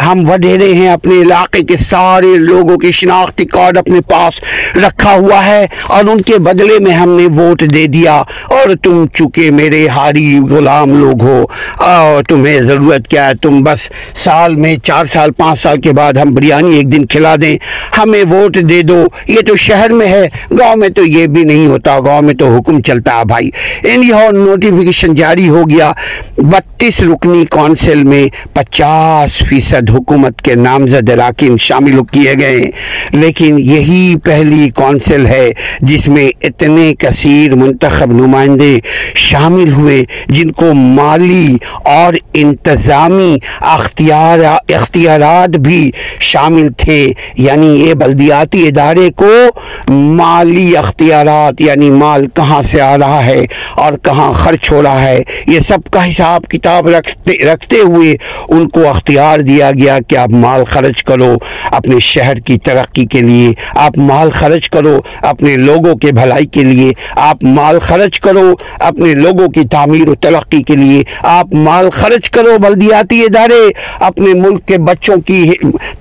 ہم وڈیرے ہیں، اپنے علاقے کے سارے لوگوں کی شناختی کارڈ اپنے پاس رکھا ہوا ہے اور ان کے بدلے میں ہم نے ووٹ دے دیا۔ اور تم چکے میرے ہاری غلام لوگ ہو اور تمہیں ضرورت کیا ہے؟ تم بس سال میں چار سال، پانچ سال کے بعد ہم بریانی ایک دن کھلا دیں۔ ہمیں ووٹ دے دو۔ یہ تو شہر میں ہے۔ گاؤں میں تو یہ بھی نہیں ہوتا، گاؤں میں تو حکم چلتا ہے بھائی۔ اینی ہاؤ نوٹیفیکیشن جاری ہو گیا۔ بتیس رکنی کونسل میں پچاس فیصد حکومت کے نامزد اراکین شامل کیے گئے۔ لیکن یہی پہلی کونسل ہے جس میں اتنے کثیر منتخب نمائندے شامل ہوئے، جن کو مالی اور انتظامی اختیار اختیارات بھی شامل تھے۔ یعنی یہ بلدیاتی ادارے کو مالی اختیارات یعنی مال کہاں سے آ رہا ہے اور کہاں خرچ ہو رہا ہے، یہ سب کا حساب کتاب رکھتے رکھتے ہوئے ان کو اختیار دیا گیا کہ آپ مال خرچ کرو اپنے شہر کی ترقی کے لیے، آپ مال خرچ کرو اپنے لوگوں کے بھلائی کے لیے، آپ مال خرچ کرو اپنے لوگوں کی تعمیر و ترقی کے لیے، آپ مال خرچ کرو بلدیاتی ادارے اپنے ملک کے بچوں کی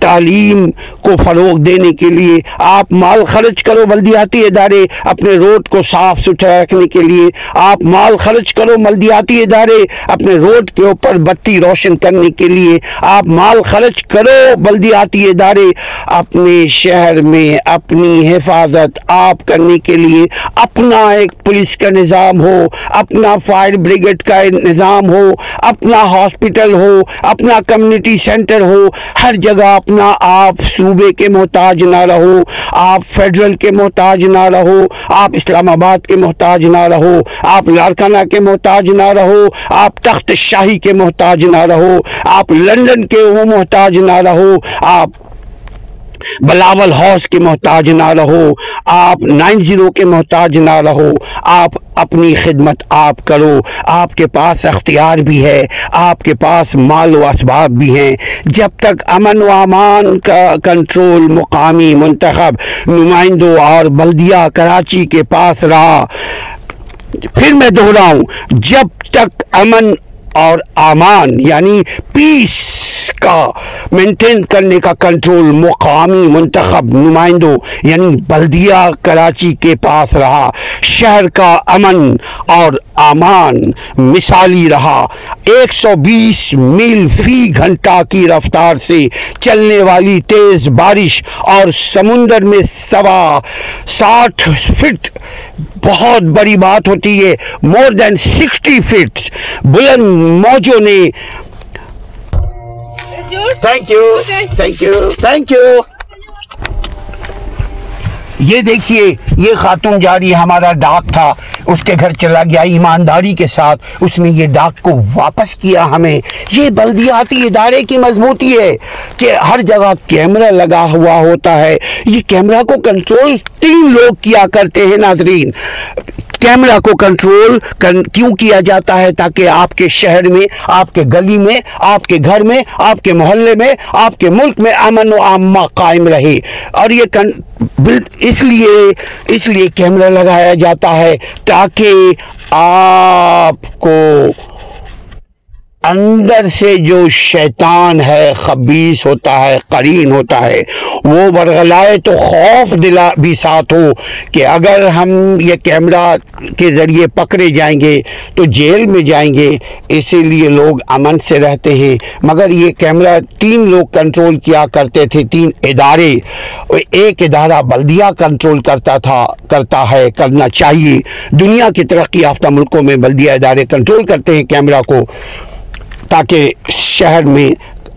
تعلیم کو فروغ دینے کے لیے، آپ مال خرچ کرو بلدیاتی ملدیاتی ادارے، اپنے روڈ کو صاف ستھرا رکھنے کے لیے۔ آپ مال خرچ کرو ملدیاتی ادارے، اپنے روڈ کے اوپر بتی روشن کرنے کے لیے۔ آپ مال خرچ کرو بلدیاتی ادارے۔ اپنے شہر میں اپنی حفاظت آپ کرنے کے لیے اپنا ایک پولیس کا نظام ہو، اپنا فائر بریگیڈ کا نظام ہو، اپنا ہاسپٹل ہو، اپنا کمیونٹی سینٹر ہو۔ ہر جگہ اپنا آپ صوبے کے محتاج نہ رہو۔ آپ فیڈرل کے محتاج محتاج نہ رہو، آپ اسلام آباد کے محتاج نہ رہو، آپ لارکانہ کے محتاج نہ رہو، آپ تخت شاہی کے محتاج نہ رہو، آپ لندن کے وہ محتاج نہ رہو، آپ بلاول ہاؤس کے محتاج نہ رہو، آپ نائن زیرو کے محتاج نہ رہو، آپ اپنی خدمت آپ کرو۔ آپ کے پاس اختیار بھی ہے، آپ کے پاس مال و اسباب بھی ہیں۔ جب تک امن و امان کا کنٹرول مقامی منتخب نمائندوں اور بلدیہ کراچی کے پاس رہا، پھر میں دہراؤں، جب تک امن اور امان یعنی پیس کا مینٹین کرنے کا کنٹرول مقامی، منتخب، نمائندوں یعنی بلدیہ، کراچی کے پاس رہا، شہر کا امن اور امان مثالی رہا۔ ایک سو بیس میل فی گھنٹہ کی رفتار سے چلنے والی تیز بارش اور سمندر میں سوا ساٹھ فٹ بہت بڑی بات ہوتی ہے۔ مور دین سکسٹی فٹ بلند موجوں نے thank you thank you thank you یہ دیکھیے، یہ خاتون جاری ہمارا ڈاک تھا، اس کے گھر چلا گیا، ایمانداری کے ساتھ اس نے یہ ڈاک کو واپس کیا ہمیں۔ یہ بلدیاتی ادارے کی مضبوطی ہے کہ ہر جگہ کیمرہ لگا ہوا ہوتا ہے۔ یہ کیمرہ کو کنٹرول تین لوگ کیا کرتے ہیں ناظرین۔ کیمرہ کو کنٹرول کیوں کیا جاتا ہے تاکہ آپ کے شہر میں، آپ کے گلی میں، آپ کے گھر میں، آپ کے محلے میں، آپ کے ملک میں امن و عامہ قائم رہے۔ اور یہ اس لیے اس لیے کیمرہ لگایا جاتا ہے تاکہ آپ کو اندر سے جو شیطان ہے خبیص ہوتا ہے، قرین ہوتا ہے، وہ برغلائے تو خوف دلا بھی ساتھ ہو کہ اگر ہم یہ کیمرہ کے ذریعے پکڑے جائیں گے تو جیل میں جائیں گے۔ اسی لیے لوگ امن سے رہتے ہیں۔ مگر یہ کیمرہ تین لوگ کنٹرول کیا کرتے تھے، تین ادارے۔ ایک ادارہ بلدیہ کنٹرول کرتا تھا، کرتا ہے، کرنا چاہیے۔ دنیا کی ترقی یافتہ ملکوں میں بلدیہ ادارے کنٹرول کرتے ہیں کیمرہ کو۔ تاکہ شہر میں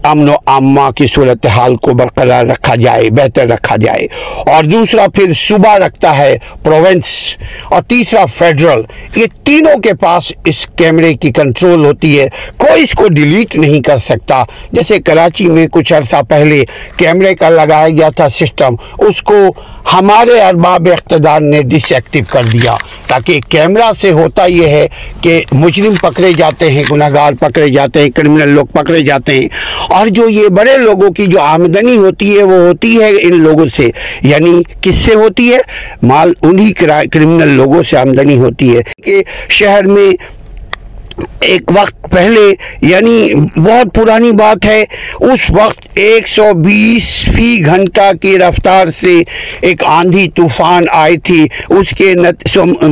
امن و عامہ کی صورتحال کو برقرار رکھا جائے، بہتر رکھا جائے۔ اور دوسرا پھر صوبہ رکھتا ہے پروونس اور تیسرا فیڈرل۔ یہ تینوں کے پاس اس کیمرے کی کنٹرول ہوتی ہے۔ کوئی اس کو ڈیلیٹ نہیں کر سکتا۔ جیسے کراچی میں کچھ عرصہ پہلے کیمرے کا لگایا گیا تھا سسٹم، اس کو ہمارے ارباب اقتدار نے ڈس ایکٹیو کر دیا۔ تاکہ کیمرہ سے ہوتا یہ ہے کہ مجرم پکڑے جاتے ہیں گناہ گار پکڑے جاتے ہیں کرمنل لوگ پکڑے جاتے ہیں۔ اور جو یہ بڑے لوگوں کی جو آمدنی ہوتی ہے، وہ ہوتی ہے ان لوگوں سے۔ یعنی کس سے ہوتی ہے؟ مال انہی کرمنل لوگوں سے آمدنی ہوتی ہے۔ کہ شہر میں ایک وقت پہلے یعنی بہت پرانی بات ہے، اس وقت ایک سو بیس فی گھنٹہ کی رفتار سے ایک آندھی طوفان آئی تھی۔ اس کے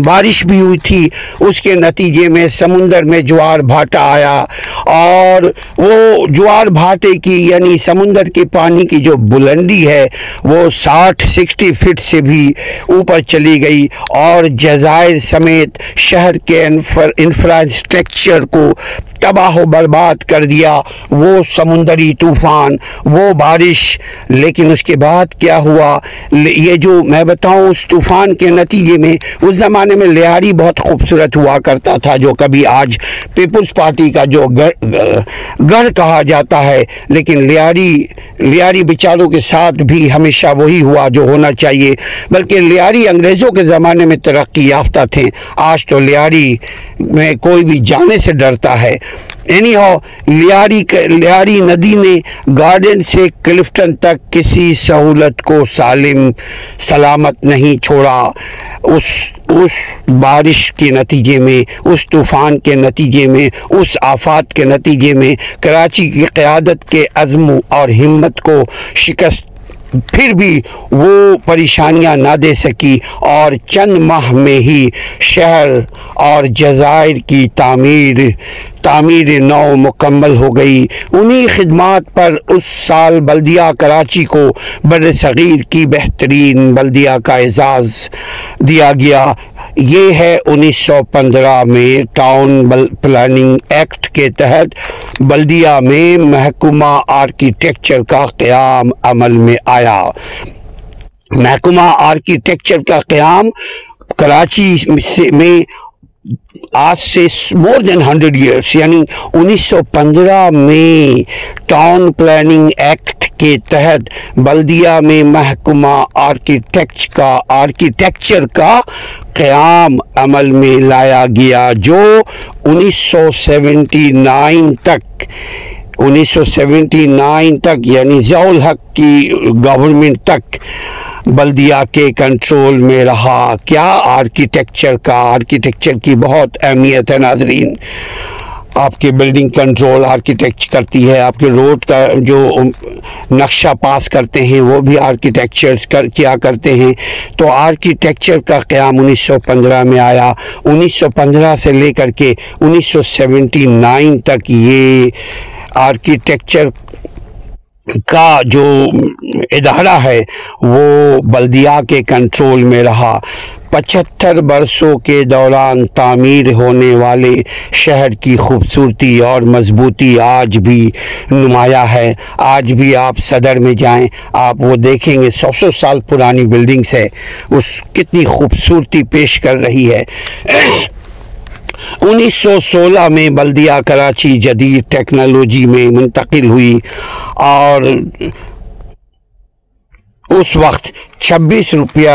بارش بھی ہوئی تھی۔ اس کے نتیجے میں سمندر میں جوار بھاٹا آیا۔ اور وہ جوار بھاٹے کی یعنی سمندر کے پانی کی جو بلندی ہے، وہ ساٹھ، سکسٹی فٹ سے بھی اوپر چلی گئی۔ اور جزائر سمیت شہر کے انفراسٹرکچر لیکچر کو تباہ و برباد کر دیا وہ سمندری طوفان، وہ بارش۔ لیکن اس کے بعد کیا ہوا؟ یہ جو میں بتاؤں، اس طوفان کے نتیجے میں اس زمانے میں لیاری بہت خوبصورت ہوا کرتا تھا، جو کبھی آج پیپلز پارٹی کا جو گھر کہا جاتا ہے۔ لیکن لیاری لیاری بچاروں کے ساتھ بھی ہمیشہ وہی ہوا جو ہونا چاہیے۔ بلکہ لیاری انگریزوں کے زمانے میں ترقی یافتہ تھے۔ آج تو لیاری میں کوئی بھی جانے سے ڈرتا ہے۔ اینی ہو لیاری لیاری ندی نے گارڈن سے کلفٹن تک کسی سہولت کو سالم سلامت نہیں چھوڑا اس اس بارش کے نتیجے میں اس طوفان کے نتیجے میں اس آفات کے نتیجے میں کراچی کی قیادت کے عزم اور ہمت کو شکست پھر بھی وہ پریشانیاں نہ دے سکی اور چند ماہ میں ہی شہر اور جزائر کی تعمیر تعمیر نو مکمل ہو گئی۔ انہی خدمات پر اس سال بلدیہ کراچی کو بر صغیر کی بہترین بلدیہ کا اعزاز دیا گیا۔ یہ ہے انیس سو پندرہ میں ٹاؤن پلاننگ ایکٹ کے تحت بلدیہ میں محکمہ آرکیٹیکچر کا قیام عمل میں آیا۔ محکمہ آرکیٹیکچر کا قیام کراچی میں آج سے مور دین ہنڈریڈ ایئرس یعنی انیس سو پندرہ میں ٹاؤن پلاننگ ایکٹ کے تحت بلدیہ میں محکمہ آرکیٹیکچ کا آرکیٹیکچر کا قیام عمل میں لایا گیا، جو انیس سو سیونٹی نائن تک، انیس سو سیونٹی نائن تک یعنی ضیاء الحق کی گورنمنٹ تک بلدیہ کے کنٹرول میں رہا۔ کیا آرکیٹیکچر کا آرکیٹیکچر کی بہت اہمیت ہے ناظرین؟ آپ کی بلڈنگ کنٹرول آرکیٹیکچر کرتی ہے، آپ کے روڈ کا جو نقشہ پاس کرتے ہیں، وہ بھی آرکیٹیکچر کیا کرتے ہیں۔ تو آرکیٹیکچر کا قیام انیس سو پندرہ میں آیا۔ انیس سو پندرہ سے لے کر کے انیس سو سیونٹی نائن تک یہ آرکیٹیکچر کا جو ادارہ ہے، وہ بلدیہ کے کنٹرول میں رہا۔ پچہتر برسوں کے دوران تعمیر ہونے والے شہر کی خوبصورتی اور مضبوطی آج بھی نمایاں ہے۔ آج بھی آپ صدر میں جائیں، آپ وہ دیکھیں گے۔ سو سو سال پرانی بلڈنگز ہے۔ اس کتنی خوبصورتی پیش کر رہی ہے۔ انیس سو سولہ میں بلدیہ کراچی جدید ٹیکنالوجی میں منتقل ہوئی اور اس وقت چھبیس روپیہ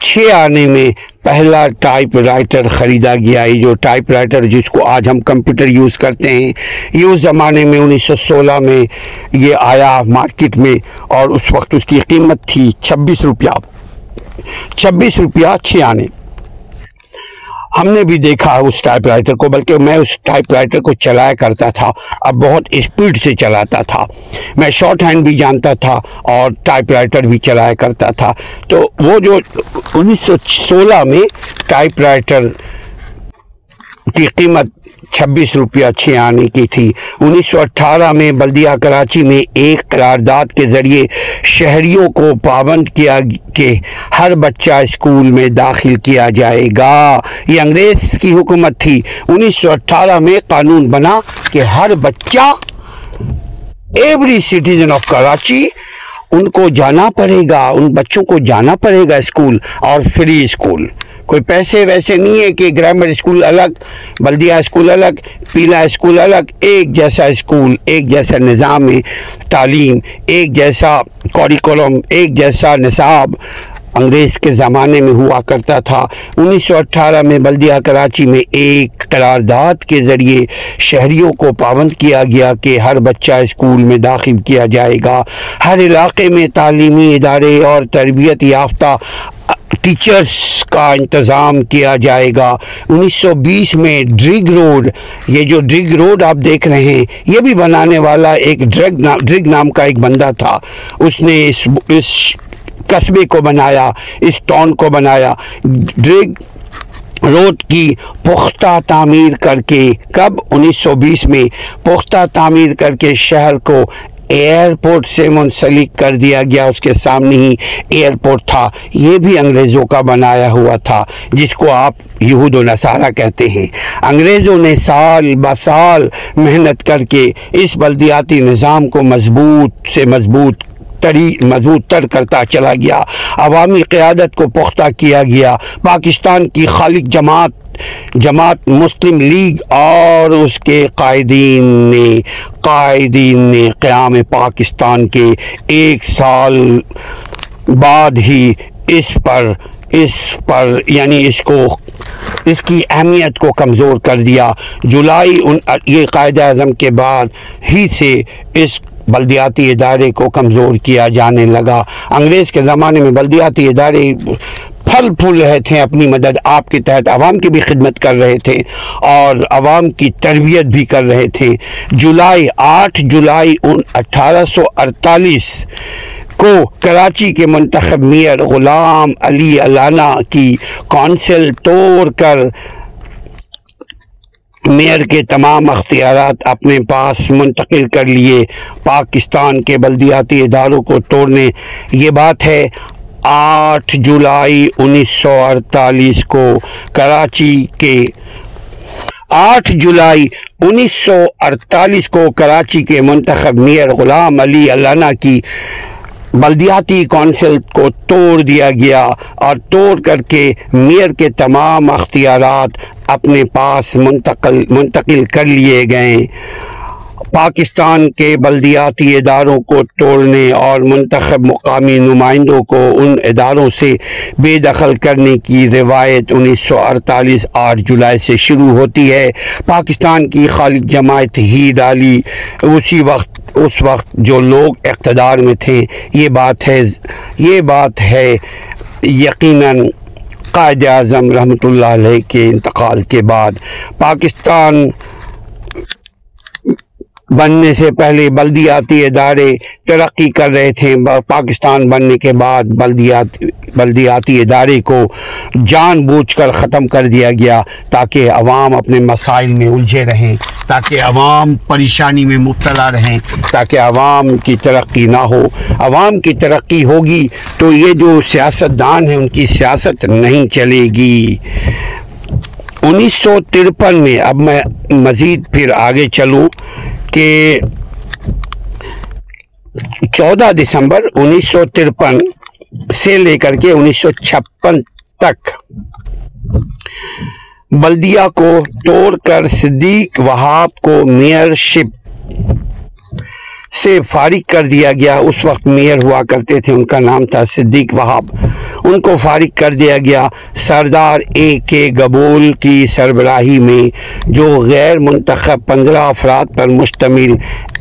چھ آنے میں پہلا ٹائپ رائٹر خریدا گیا ہے۔ جو ٹائپ رائٹر جس کو آج ہم کمپیوٹر یوز کرتے ہیں یہ اس زمانے میں انیس سو سولہ میں یہ آیا مارکیٹ میں اور اس وقت اس کی قیمت تھی چھبیس روپیہ۔ چھبیس روپیہ چھ آنے۔ ہم نے بھی دیکھا اس ٹائپ رائٹر کو، بلکہ میں اس ٹائپ رائٹر کو چلایا کرتا تھا۔ اب بہت اسپیڈ سے چلاتا تھا۔ میں شارٹ ہینڈ بھی جانتا تھا اور ٹائپ رائٹر بھی چلایا کرتا تھا۔ تو وہ جو انیس سو سولہ میں ٹائپ رائٹر کی قیمت چھبیس روپیہ چھ آنے کی تھی۔ انیس سو اٹھارہ میں بلدیہ کراچی میں ایک قرارداد کے ذریعے شہریوں کو پابند کیا کہ ہر بچہ اسکول میں داخل کیا جائے گا۔ یہ انگریز کی حکومت تھی۔ انیس سو اٹھارہ میں قانون بنا کہ ہر بچہ ایوری سٹیزن آف کراچی ان کو جانا پڑے گا، ان بچوں کو جانا پڑے گا اسکول اور فری اسکول۔ کوئی پیسے ویسے نہیں ہے کہ گرامر اسکول الگ، بلدیہ اسکول الگ، پیلا اسکول الگ، ایک جیسا اسکول، ایک جیسا نظام تعلیم، ایک جیسا کوریکولم ایک جیسا نصاب۔ انگریز کے زمانے میں ہوا کرتا تھا۔ انیس سو اٹھارہ میں بلدیہ کراچی میں ایک قرارداد کے ذریعے شہریوں کو پابند کیا گیا کہ ہر بچہ اسکول میں داخل کیا جائے گا۔ ہر علاقے میں تعلیمی ادارے اور تربیت یافتہ ٹیچرز کا انتظام کیا جائے گا۔ انیس سو بیس میں ڈرگ روڈ، یہ جو ڈرگ روڈ آپ دیکھ رہے ہیں، یہ بھی بنانے والا ایک ڈرگ نام ڈرگ نام کا ایک بندہ تھا۔ اس نے اس اس قصبے کو بنایا، اس ٹاؤن کو بنایا۔ ڈرگ روڈ کی پختہ تعمیر کر کے، کب؟ انیس سو بیس میں۔ پختہ تعمیر کر کے شہر کو ایئرپورٹ سے منسلک کر دیا گیا۔ اس کے سامنے ہی ایئرپورٹ تھا۔ یہ بھی انگریزوں کا بنایا ہوا تھا، جس کو آپ یہود و نصارہ کہتے ہیں۔ انگریزوں نے سال بسال محنت کر کے اس بلدیاتی نظام کو مضبوط سے مضبوط تری مضبوط تر کرتا چلا گیا۔ عوامی قیادت کو پختہ کیا گیا۔ پاکستان کی خالق جماعت جماعت مسلم لیگ اور اس کے قائدین نے قائدین نے قیام پاکستان کے ایک سال بعد ہی اس پر اس پر یعنی اس کو، اس کی اہمیت کو کمزور کر دیا۔ جولائی یہ قائد اعظم کے بعد ہی سے اس بلدیاتی ادارے کو کمزور کیا جانے لگا۔ انگریز کے زمانے میں بلدیاتی ادارے پھل پھول رہے تھے، اپنی مدد آپ کے تحت عوام کی بھی خدمت کر رہے تھے اور عوام کی تربیت بھی کر رہے تھے۔ جولائی آٹھ جولائی اٹھارہ سو اڑتالیس کو کراچی کے منتخب میئر غلام علی علانہ کی کونسل توڑ کر میئر کے تمام اختیارات اپنے پاس منتقل کر لیے۔ پاکستان کے بلدیاتی اداروں کو توڑنے۔ یہ بات ہے، آٹھ جولائی انیس سو اڑتالیس کو کراچی کے۔ آٹھ جولائی انیس سو اڑتالیس کو کراچی کے منتخب میئر غلام علی علانہ کی بلدیاتی کونسل کو توڑ دیا گیا اور توڑ کر کے میئر کے تمام اختیارات اپنے پاس منتقل منتقل کر لیے گئے۔ پاکستان کے بلدیاتی اداروں کو توڑنے اور منتخب مقامی نمائندوں کو ان اداروں سے بے دخل کرنے کی روایت انیس سو اڑتالیس آٹھ جولائی سے شروع ہوتی ہے۔ پاکستان کی خالق جماعت ہی ڈالی۔ اسی وقت اس وقت جو لوگ اقتدار میں تھے، یہ بات ہے، یہ بات ہے یقیناً قائد اعظم رحمۃ اللہ علیہ کے انتقال کے بعد۔ پاکستان بننے سے پہلے بلدیاتی ادارے ترقی کر رہے تھے پاکستان بننے کے بعد بلدیاتی بلدیاتی ادارے کو جان بوجھ کر ختم کر دیا گیا تاکہ عوام اپنے مسائل میں الجھے رہیں۔ تاکہ عوام پریشانی میں مبتلا رہیں، تاکہ عوام کی ترقی نہ ہو۔ عوام کی ترقی ہوگی تو یہ جو سیاست دان ہیں، ان کی سیاست نہیں چلے گی۔ انیس سو ترپن میں اب میں مزید پھر آگے چلوں کہ چودہ دسمبر انیس سو ترپن سے لے کر کے انیس سو چھپن تک بلدیہ کو توڑ کر صدیق وہاب کو میئر شپ سے فارغ کر دیا گیا۔ اس وقت میئر ہوا کرتے تھے، ان کا نام تھا صدیق وہاب۔ ان کو فارغ کر دیا گیا۔ سردار اے کے گبول کی سربراہی میں، جو غیر منتخب پندرہ افراد پر مشتمل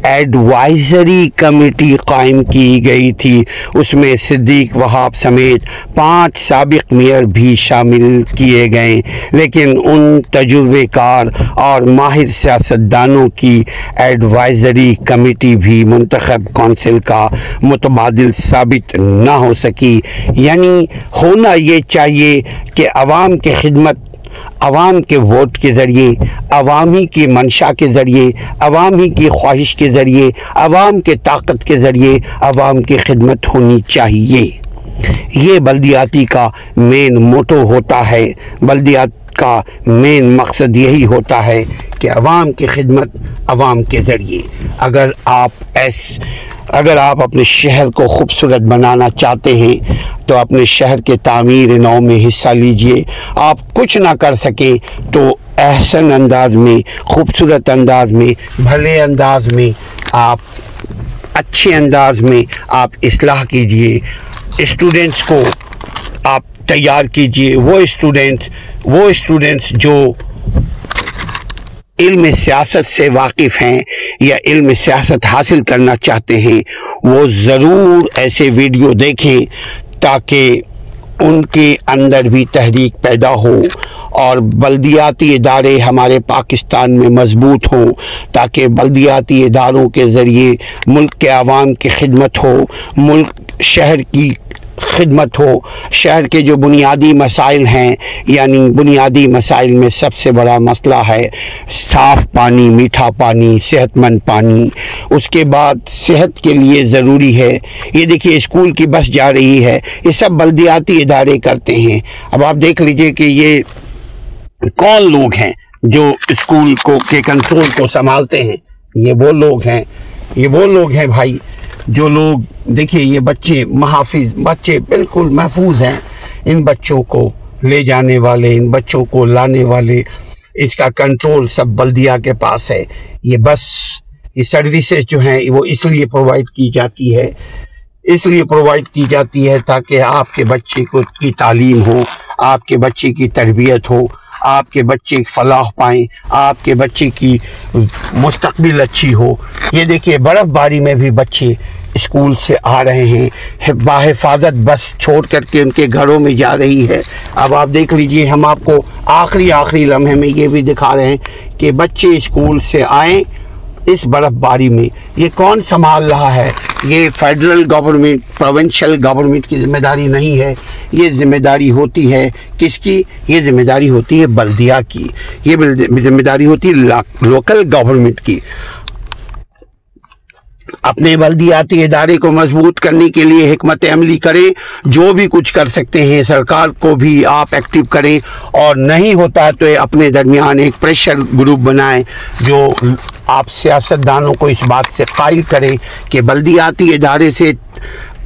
ایڈوائزری کمیٹی قائم کی گئی تھی۔ اس میں صدیق وہاب سمیت پانچ سابق میئر بھی شامل کیے گئے۔ لیکن ان تجربے کار اور ماہر سیاستدانوں کی ایڈوائزری کمیٹی بھی منتخب کونسل کا متبادل ثابت نہ ہو سکی۔ یعنی ہونا یہ چاہیے کہ عوام کی خدمت، عوام کے ووٹ کے ذریعے عوامی کی منشا کے ذریعے عوامی کی خواہش کے ذریعے، عوام کے طاقت کے ذریعے عوام کی خدمت ہونی چاہیے۔ یہ بلدیاتی کا مین موٹو ہوتا ہے۔ بلدیات کا مین مقصد یہی ہوتا ہے کہ عوام کی خدمت عوام کے ذریعے۔ اگر آپ ایس، اگر آپ اپنے شہر کو خوبصورت بنانا چاہتے ہیں، تو اپنے شہر کے تعمیر نو میں حصہ لیجیے۔ آپ کچھ نہ کر سکیں تو احسن انداز میں، خوبصورت انداز میں، بھلے انداز میں آپ، اچھے انداز میں آپ اصلاح کیجیے۔ اسٹوڈنٹس کو آپ تیار کیجیے۔ وہ اسٹوڈنٹ وہ اسٹوڈنٹس جو علم سیاست سے واقف ہیں یا علم سیاست حاصل کرنا چاہتے ہیں، وہ ضرور ایسے ویڈیو دیکھیں تاکہ ان کے اندر بھی تحریک پیدا ہو اور بلدیاتی ادارے ہمارے پاکستان میں مضبوط ہوں تاکہ بلدیاتی اداروں کے ذریعے ملک کے عوام کی خدمت ہو، ملک شہر کی خدمت ہو۔ شہر کے جو بنیادی مسائل ہیں یعنی بنیادی مسائل میں سب سے بڑا مسئلہ ہے صاف پانی، میٹھا پانی صحت مند پانی۔ اس کے بعد صحت کے لیے ضروری ہے۔ یہ دیکھیے، اسکول کی بس جا رہی ہے۔ یہ سب بلدیاتی ادارے کرتے ہیں۔ اب آپ دیکھ لیجیے کہ یہ کون لوگ ہیں جو اسکول کو، کے کنٹرول کو سنبھالتے ہیں۔ یہ وہ لوگ ہیں۔ یہ وہ لوگ ہیں بھائی۔ جو لوگ، دیکھیے یہ بچے محافظ، بچے بالکل محفوظ ہیں۔ ان بچوں کو لے جانے والے، ان بچوں کو لانے والے، اس کا کنٹرول سب بلدیہ کے پاس ہے۔ یہ بس، یہ سروسز جو ہیں، وہ اس لیے پرووائڈ کی جاتی ہے۔ اس لیے پرووائڈ کی جاتی ہے تاکہ آپ کے بچے کو کی تعلیم ہو، آپ کے بچے کی تربیت ہو۔ آپ کے بچے فلاح پائیں، آپ کے بچے کی مستقبل اچھی ہو۔ یہ دیکھیے، برف باری میں بھی بچے اسکول سے آ رہے ہیں۔ باحفاظت بس چھوڑ کر کے ان کے گھروں میں جا رہی ہے۔ اب آپ دیکھ لیجیے، ہم آپ کو آخری آخری لمحے میں یہ بھی دکھا رہے ہیں کہ بچے اسکول سے آئیں۔ اس برف باری میں یہ کون سنبھال رہا ہے؟ یہ فیڈرل گورنمنٹ، پروونشل گورنمنٹ کی ذمہ داری نہیں ہے، یہ ذمہ داری ہوتی ہے کس کی؟ یہ ذمہ داری ہوتی ہے بلدیہ کی، یہ ذمہ داری ہوتی ہے لوکل گورنمنٹ کی۔ اپنے بلدیاتی ادارے کو مضبوط کرنے کے لیے حکمت عملی کریں جو بھی کچھ کر سکتے ہیں، سرکار کو بھی آپ ایکٹیو کریں اور نہیں ہوتا تو اپنے درمیان ایک پریشر گروپ بنائیں جو آپ سیاستدانوں کو اس بات سے قائل کریں کہ بلدیاتی ادارے سے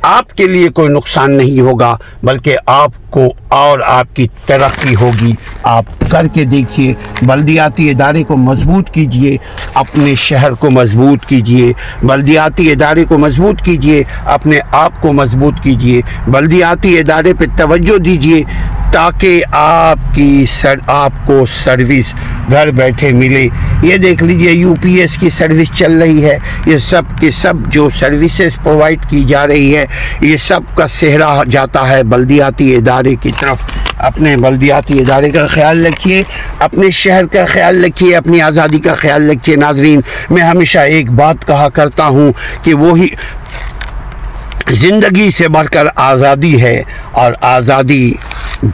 آپ کے لیے کوئی نقصان نہیں ہوگا، بلکہ آپ کو اور آپ کی ترقی ہوگی۔ آپ کر کے دیکھیے، بلدیاتی ادارے کو مضبوط کیجیے اپنے شہر کو مضبوط کیجیے بلدیاتی ادارے کو مضبوط کیجیے اپنے آپ کو مضبوط کیجیے بلدیاتی ادارے پہ توجہ دیجیے تاکہ آپ کی سر، آپ کو سروس گھر بیٹھے ملے۔ یہ دیکھ لیجیے یو پی ایس کی سروس چل رہی ہے۔ یہ سب کے سب جو سروسز پرووائڈ کی جا رہی ہے یہ سب کا سہرا جاتا ہے۔ بلدیاتی ادارے کی طرف اپنے بلدیاتی ادارے کا خیال رکھیے، اپنے شہر کا خیال رکھیے، اپنی آزادی کا خیال رکھیے۔ ناظرین، میں ہمیشہ ایک بات کہا کرتا ہوں کہ وہی زندگی سے بڑھ کر آزادی ہے اور آزادی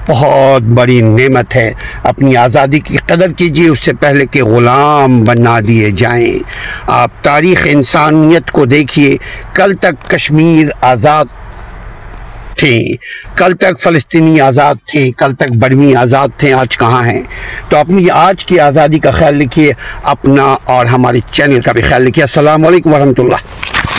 بہت بڑی نعمت ہے۔ اپنی آزادی کی قدر کیجیے اس سے پہلے کہ غلام بنا دیے جائیں۔ آپ تاریخ انسانیت کو دیکھیے، کل تک کشمیر آزاد تھے۔ کل تک فلسطینی آزاد تھے، کل تک برمی آزاد تھے، آج کہاں ہیں؟ تو اپنی آج کی آزادی کا خیال رکھیے، اپنا اور ہمارے چینل کا بھی خیال رکھیے۔ السلام علیکم ورحمۃ اللہ۔